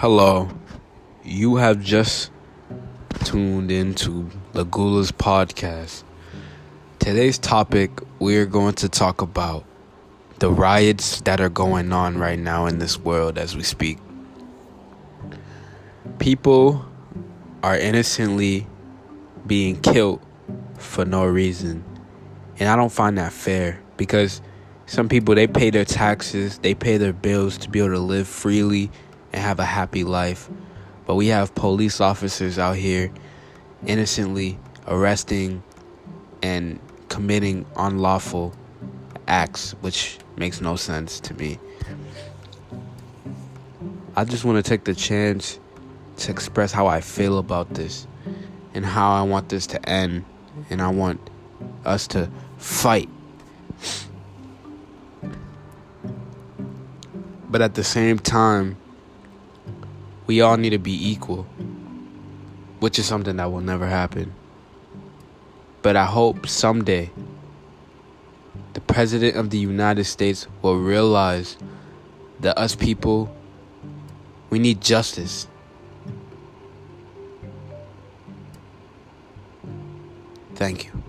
Hello. You have just tuned into Lagula's podcast. Today's topic, we're going to talk about the riots that are going on right now in this world as we speak. People are innocently being killed for no reason. And I don't find that fair because some people they pay their taxes, they pay their bills to be able to live freely and have a happy life. But we have police officers out here innocently arresting and committing unlawful acts, which makes no sense to me. I just want to take the chance to express how I feel about this and how I want this to end. And I want us to fight. But at the same time, we all need to be equal, which is something that will never happen. But I hope someday the President of the United States will realize that us people, we need justice. Thank you.